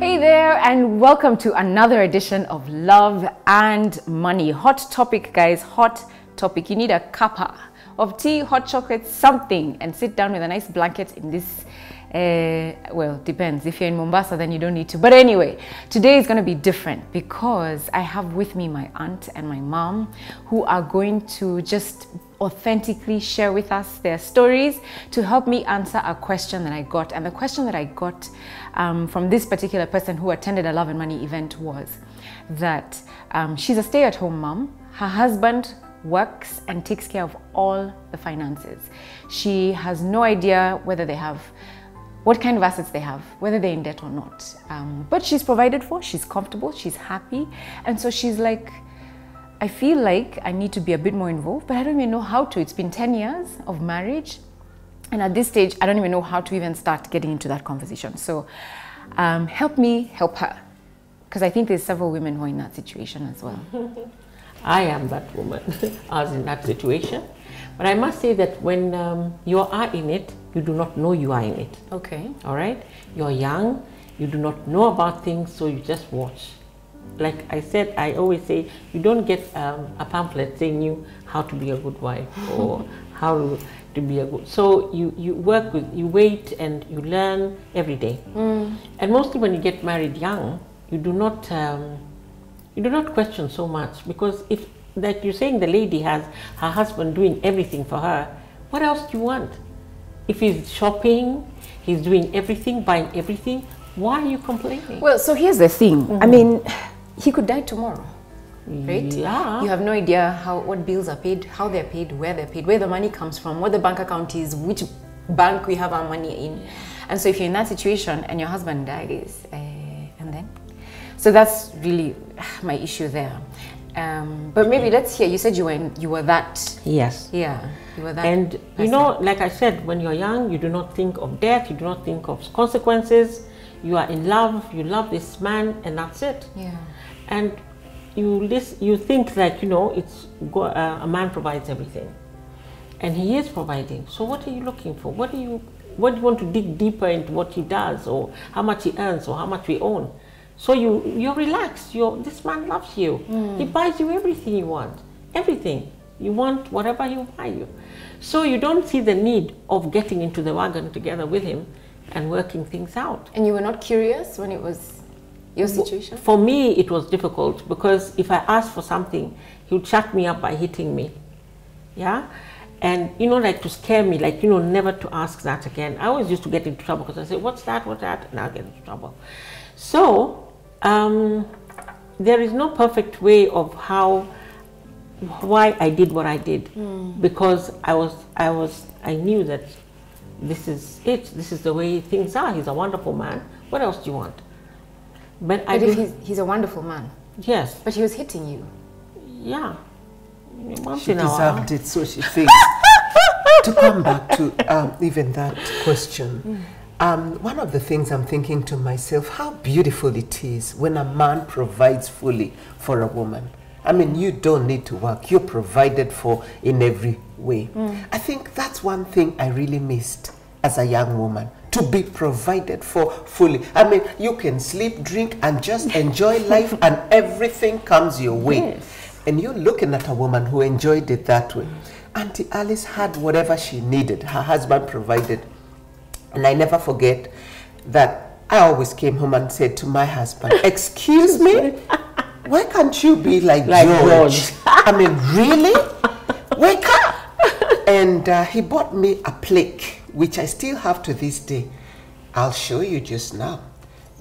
Hey there, and welcome to another edition of Love and Money. Hot topic, guys, hot topic. You need a cuppa of tea, hot chocolate, something, and sit down with a nice blanket in this. Uh, well, depends. If you're in Mombasa, then you don't need to. But anyway, today is going to be different because I have with me my aunt and my mom who are going to just authentically share with us their stories to help me answer a question that I got. And the question that I got um, from this particular person who attended a Love and Money event was that um, she's a stay at home mom. Her husband works and takes care of all the finances. She has no idea whether they have what kind of assets they have, whether they're in debt or not. Um, but she's provided for, she's comfortable, she's happy. And so she's like, I feel like I need to be a bit more involved, but I don't even know how to. It's been 10 years of marriage. And at this stage, I don't even know how to even start getting into that conversation. So um, help me help her. Because I think there's several women who are in that situation as well. I am that woman. I was in that situation. But I must say that when um, you are in it, you do not know you are in it. Okay. All right? You're young, you do not know about things, so you just watch. Like I said, I always say, you don't get um, a pamphlet saying you how to be a good wife or how to, be a good. So you, you work with, you wait and you learn every day. And mostly when you get married young, you do not. Um, you do not question so much because if like you're saying the lady has her husband doing everything for her what else do you want if he's shopping he's doing everything buying everything why are you complaining Well, so here's the thing. I mean, he could die tomorrow, right? Yeah. You have no idea how what bills are paid, how they're paid, where they're paid, where the money comes from, what the bank account is, which bank we have our money in. And so if you're in that situation and your husband dies, uh, and then, so that's really my issue there. Um, but maybe let's hear. You said you were in, you were that. yes Yeah, you were that. and you know like i said when you're young you do not think of death you do not think of consequences you are in love you love this man and that's it Yeah. and you lis- you think that you know it's go- uh, a man provides everything and he is providing so what are you looking for what do you what do you want to dig deeper into what he does or how much he earns or how much we own so you you're relaxed you're this man loves you mm. he buys you everything you want everything you want whatever he will buy you so you don't see the need of getting into the wagon together with him and working things out And you were not curious when it was your situation. for me, it was difficult because if I asked for something, he would shut me up by hitting me. Yeah? And, you know, like to scare me, like, you know, never to ask that again. I always used to get into trouble because I say, What's that? What's that? And I'll get into trouble. So, um, there is no perfect way of how why I did what I did. Because I was I was I knew that this is it this is the way things are. He's a wonderful man. What else do you want? But I But if didn't he's, he's a wonderful man, yes. But he was hitting you. yeah. Once She in a while. deserved it, so she thinks. to come back to um, even that question, um, one of the things I'm thinking to myself, how beautiful it is when a man provides fully for a woman. I mean, you don't need to work, you're provided for in every way. I think that's one thing I really missed as a young woman to be provided for fully. I mean, you can sleep, drink, and just enjoy life, and everything comes your way. And you're looking at a woman who enjoyed it that way. Auntie Alice had whatever she needed, her husband provided. And I never forget that I always came home and said to my husband, Excuse me, why can't you be like, Like George? I mean, really? Wake up! And uh, he bought me a plaque, which I still have to this day. I'll show you just now.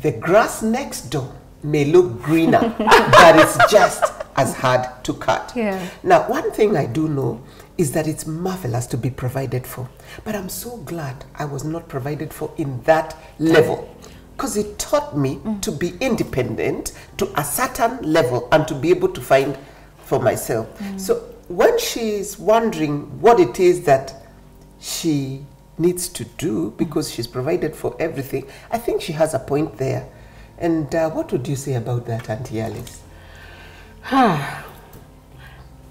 The grass next door may look greener, but it's just as hard to cut. Yeah. Now, one thing I do know is that it's marvelous to be provided for, but I'm so glad I was not provided for in that level because it taught me to be independent to a certain level and to be able to find for myself. So, when she's wondering what it is that she needs to do because she's provided for everything, I think she has a point there. And uh, what would you say about that, Auntie Alice? I,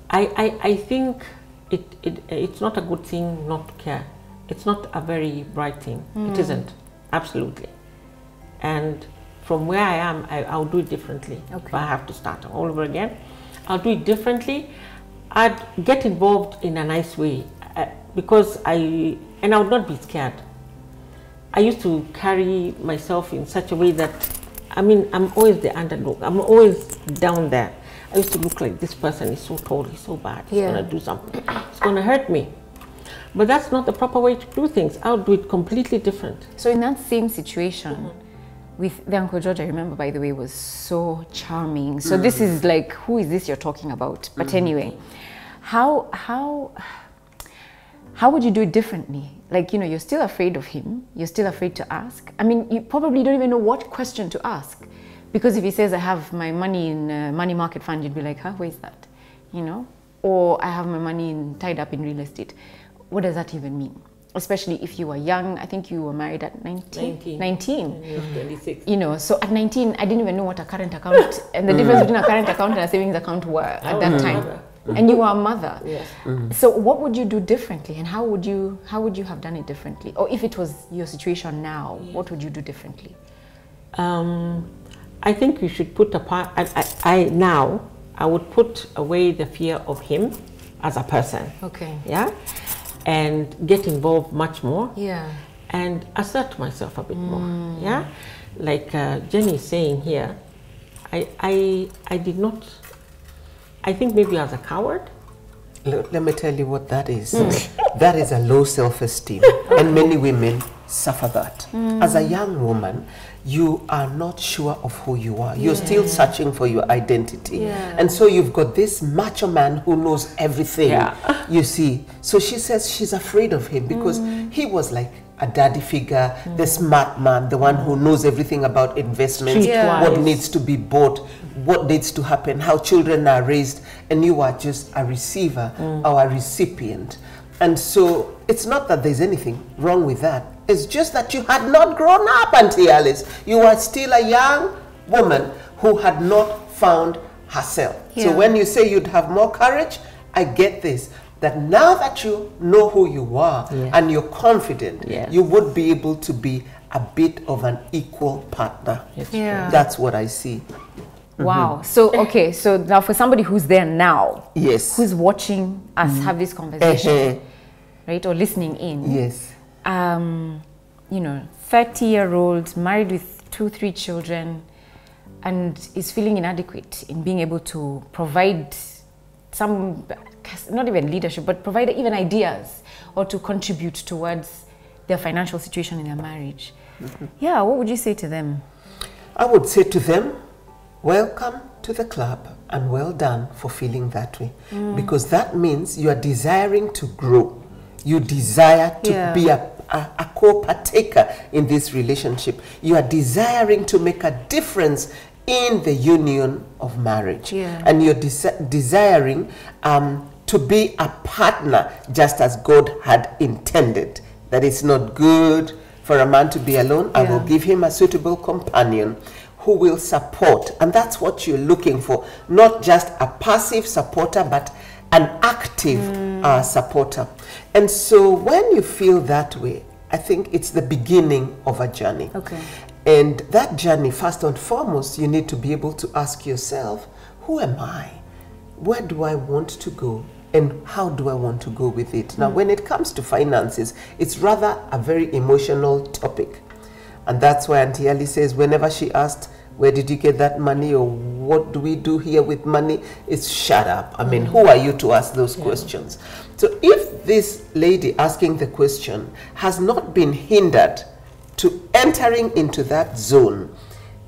I, I think it, it, it's not a good thing not to care. It's not a very bright thing. It isn't. Absolutely. And from where I am, I, I'll do it differently. Okay. If I have to start all over again, I'll do it differently. I'd get involved in a nice way uh, because I, and I would not be scared. I used to carry myself in such a way that, I mean, I'm always the underdog. I'm always down there. I used to look like this person is so tall, he's so bad, he's Yeah. gonna do something, it's gonna hurt me. But that's not the proper way to do things. I'll do it completely different. So in that same situation, with the Uncle George, I remember by the way, was so charming. So this is like, who is this you're talking about? But mm-hmm. anyway, how how how would you do it differently? Like you know, you're still afraid of him. You're still afraid to ask. I mean, you probably don't even know what question to ask, because if he says, "I have my money in a money market fund," you'd be like, "Huh? Where is that?" You know, or "I have my money in, tied up in real estate." What does that even mean? Especially if you were young. I think you were married at 19. 19. 19 And 26. you know, so at 19, I didn't even know what a current account and the difference between a current account and a savings account were at was that a time. mother. And you were a mother. Yes. So what would you do differently, and how would you how would you have done it differently, or if it was your situation now, what would you do differently? Um, I think you should put apart. I, I, I now I would put away the fear of him as a person. Okay. Yeah, and get involved much more. Yeah. and assert myself a bit more. Yeah, like uh, Jenny is saying here, I, I, I did not. I think maybe I was a coward. Let, let me tell you what that is. that is a low self esteem. and many women suffer that. As a young woman, you are not sure of who you are. You're still searching for your identity. Yeah. And so you've got this macho man who knows everything. Yeah. You see. So she says she's afraid of him because mm. he was like a daddy figure, the smart man, the one who knows everything about investments, Yeah. what needs to be bought, what needs to happen, how children are raised, and you are just a receiver mm. or a recipient. And so it's not that there's anything wrong with that. It's just that you had not grown up, Auntie Alice. You are still a young woman who had not found herself. Yeah. So when you say you'd have more courage, I get this. That now that you know who you are Yes. and you're confident, you would be able to be a bit of an equal partner. Yeah. That's what I see. Wow. Mm-hmm. So okay. So now for somebody who's there now, Yes. who's watching us mm-hmm. have this conversation, Eh-heh. right, or listening in, Yes. um, you know, 30 year old, married with two, three children, and is feeling inadequate in being able to provide some, not even leadership, but provide even ideas or to contribute towards their financial situation in their marriage. Mm-hmm. Yeah, what would you say to them? I would say to them, welcome to the club and well done for feeling that way. Because that means you are desiring to grow. You desire to Yeah. be a, a, a co partaker in this relationship. You are desiring to make a difference in the union of marriage. Yeah. And you're desi- desiring um, to be a partner just as God had intended. That it's not good for a man to be alone. I will give him a suitable companion who will support. And that's what you're looking for. Not just a passive supporter, but an active uh, supporter. And so when you feel that way, I think it's the beginning of a journey. Okay. And that journey, first and foremost, you need to be able to ask yourself, who am I? Where do I want to go? And how do I want to go with it? Now, when it comes to finances, it's rather a very emotional topic. And that's why Auntie Ali says, whenever she asked, where did you get that money or what do we do here with money? It's shut up. I mean, who are you to ask those questions? So if this lady asking the question has not been hindered to entering into that zone,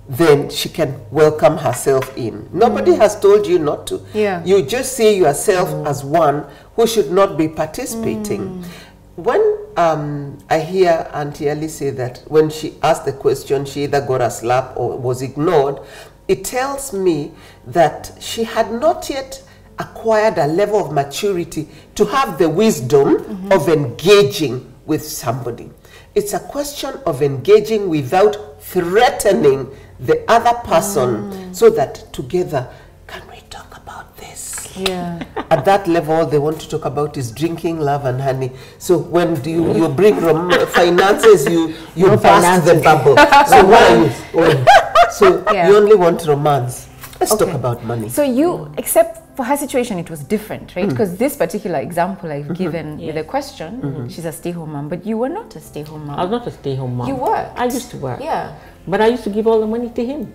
then she can welcome herself in. Nobody mm. has told you not to. Yeah. You just see yourself mm. as one who should not be participating. Mm. When um, I hear Auntie Ali say that when she asked the question, she either got a slap or was ignored, it tells me that she had not yet acquired a level of maturity to have the wisdom of engaging with somebody. It's a question of engaging without threatening the other person so that together, can we talk about this? Yeah. At that level, all they want to talk about is drinking, love, and honey. So when do you, you bring rom- finances, you you No burst the bubble. So why are you? Oh. So Yeah. you only want romance. Let's Okay. talk about money. So you, except for her situation, it was different, right? Hmm. Because this particular example I've mm-hmm. given with Yes. the question, mm-hmm. she's a stay-home mom, but you were not a stay-home mom. I was not a stay-home mom. You worked. I used to work. Yeah. But I used to give all the money to him.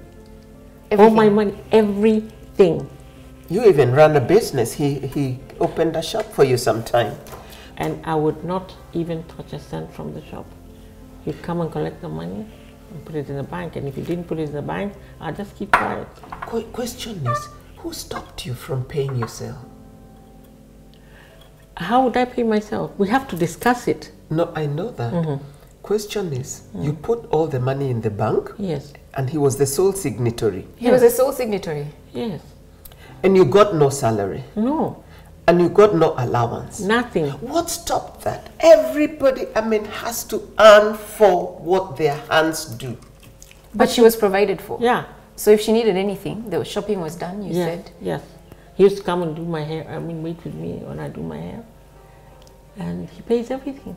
All my money, everything. You even ran a business. He he opened a shop for you sometime. And I would not even touch a cent from the shop. He'd come and collect the money and put it in the bank. And if he didn't put it in the bank, I'd just keep quiet. Qu- question is, who stopped you from paying yourself? How would I pay myself? We have to discuss it. No, I know that. Mm-hmm. Question is, Mm. you put all the money in the bank, Yes. and he was the sole signatory, He was the sole signatory. Yes. And you got no salary, No. and you got no allowance. Nothing. What stopped that? Everybody, I mean, has to earn for what their hands do. But she was provided for. Yeah. So if she needed anything, the shopping was done, you yes. said. Yes. He used to come and do my hair. I mean, wait with me when I do my hair. And he pays everything.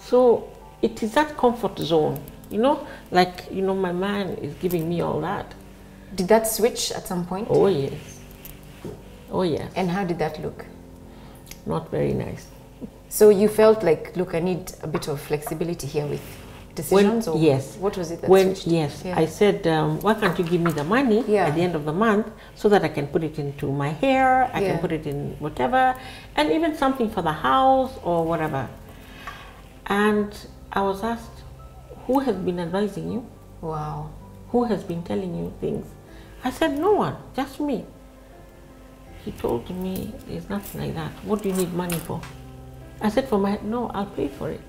So it is that comfort zone. You know, like, you know, my man is giving me all that. Did that switch at some point? Oh, yes. Oh, yes. And how did that look? Not very nice. So you felt like, look, I need a bit of flexibility here with decisions? or yes. What was it that When, switched? yes, Yeah. I said, um, why can't you give me the money Yeah. at the end of the month so that I can put it into my hair, I Yeah. can put it in whatever, and even something for the house or whatever. And I was asked, who has been advising you? Wow. Who has been telling you things? I said, no one, just me. He told me, it's nothing like that. What do you need money for? I said, for my, no, I'll pay for it.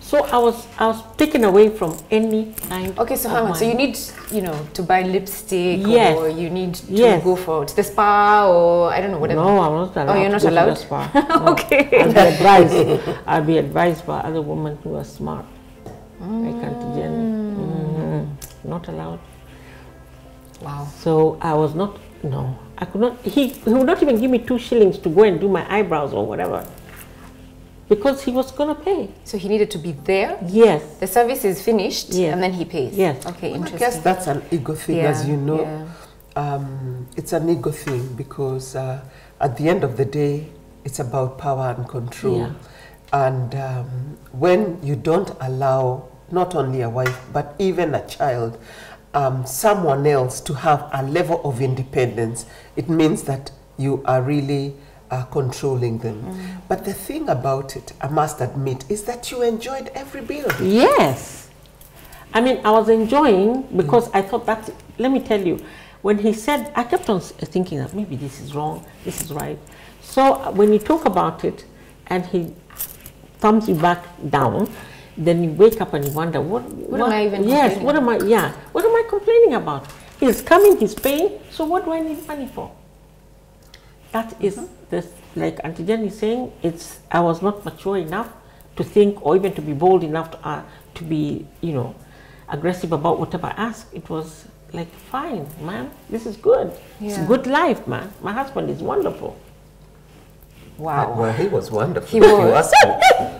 So I was, I was taken away from any kind Okay, so hang on. So you need, you know, to buy lipstick Yes. or you need to Yes. go for to the spa or I don't know, whatever. No, I'm not allowed. Oh, you're not go to the allowed? spa. No. Okay. I'll be advised. I'll be advised by other women who are smart. Like Auntie Mm. Jen. Mhm. Not allowed. Wow. So I was not. No, I could not. He he would not even give me two shillings to go and do my eyebrows or whatever, because he was gonna pay. So he needed to be there. Yes. The service is finished Yes. and then he pays. Yes. Okay, Well, I interesting. guess that's an ego thing, Yeah, as you know. yeah. Um, it's an ego thing because uh, at the end of the day, it's about power and control. Yeah. And um, when you don't allow not only a wife, but even a child, um, someone else to have a level of independence, it means that you are really uh, controlling them. But the thing about it, I must admit, is that you enjoyed every bit of it. Yes. I mean, I was enjoying because I thought that, let me tell you, when he said, I kept on thinking that maybe this is wrong, this is right. So uh, when you talk about it and he thumbs you back down, then you wake up and you wonder, what, What am I even Yes, what am I, yeah, what am I complaining about? He's coming, he's paying, so what do I need money for? That is this, like Auntie Jen is saying, it's, I was not mature enough to think or even to be bold enough to, uh, to be, you know, aggressive about whatever I ask. It was like, fine, man, this is good. It's a good life, man. My husband is wonderful. Wow. Well, he was wonderful. He was.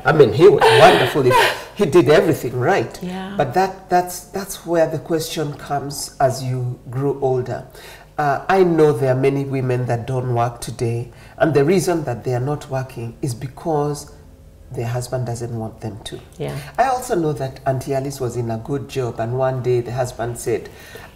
I mean, he was wonderful. If he did everything right. Yeah. But that that's that's where the question comes as you grow older. Uh, I know there are many women that don't work today, and the reason that they are not working is because their husband doesn't want them to. Yeah. I also know that Auntie Alice was in a good job, and one day the husband said,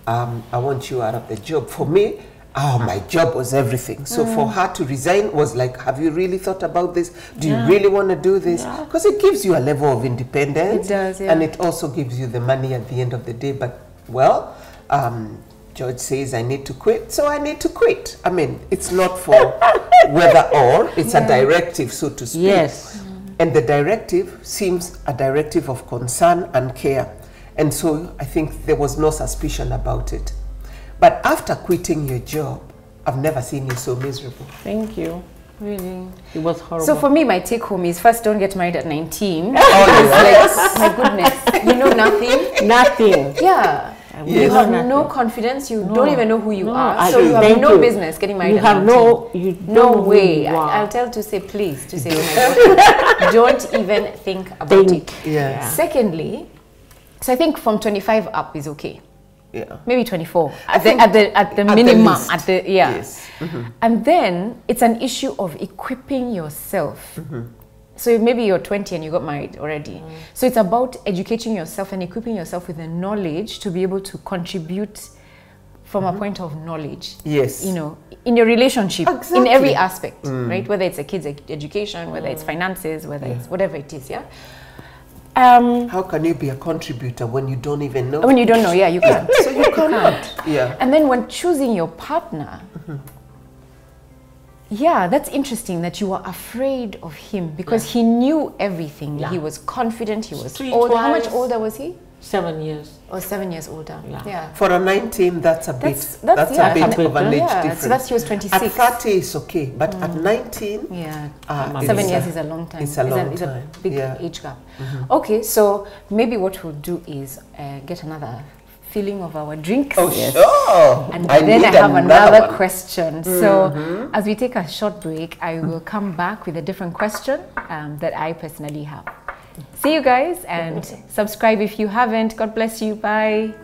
um, I want you out of the job. For me, oh, my ah. job was everything. So for mm. her to resign was like, Have you really thought about this? Do Yeah. you really want to do this? Yeah. Because it gives you a level of independence. It does, yeah. And it also gives you the money at the end of the day. But, well, um, George says I need to quit, so I need to quit. I mean, it's not for whether or, it's a directive, so to speak. Yes. Mm. And the directive seems a directive of concern and care. And so I think there was no suspicion about it. But after quitting your job, I've never seen you so miserable. Thank you. Really? It was horrible. So for me, my take home is first, don't get married at 19. Oh, It's like, my goodness, you know nothing. nothing. Yeah. I You have nothing. no confidence. You No. don't even know who you No, are. I- so you have no you. business getting married You at have no, you don't No know who way. you are. I, will tell to say please to say oh don't even think about Think. it. Yeah. Secondly, so I think from 25 up is okay. Yeah. maybe 24 at the, at the at the at minimum least. at the yeah. Yes. Mm-hmm. and then it's an issue of equipping yourself. Mm-hmm. So maybe you're 20 and you got married already. Mm. So it's about educating yourself and equipping yourself with the knowledge to be able to contribute from a mm-hmm. point of knowledge Yes. you know in your relationship in every Exactly. aspect mm. right? Whether it's a kid's education whether it's mm. finances whether it's whatever it is yeah um How can you be a contributor when you don't even know? when you don't know yeah you can't so you can't. Yeah. and then when choosing your partner, yeah, that's interesting that you were afraid of him because he knew everything. Yeah. He was confident, he was Street old. How much older was he? Seven years. Or seven years older. Yeah. For a 19, that's a bit. That's- That's, that's- yeah, a bit a of an age yeah, so difference. that's- he was At 30 is okay, but at 19, Yeah. uh, Seven Seven years a- is a long time. It's a long it's time. big yeah. Mm-hmm. age gap. Okay, so maybe what we'll do is uh, get another filling of our drinks. Oh, sure. And I then I have another one. question. So, as we take a short break, I will come back with a different question um, that I personally have. See you guys and subscribe if you haven't. God bless you. Bye.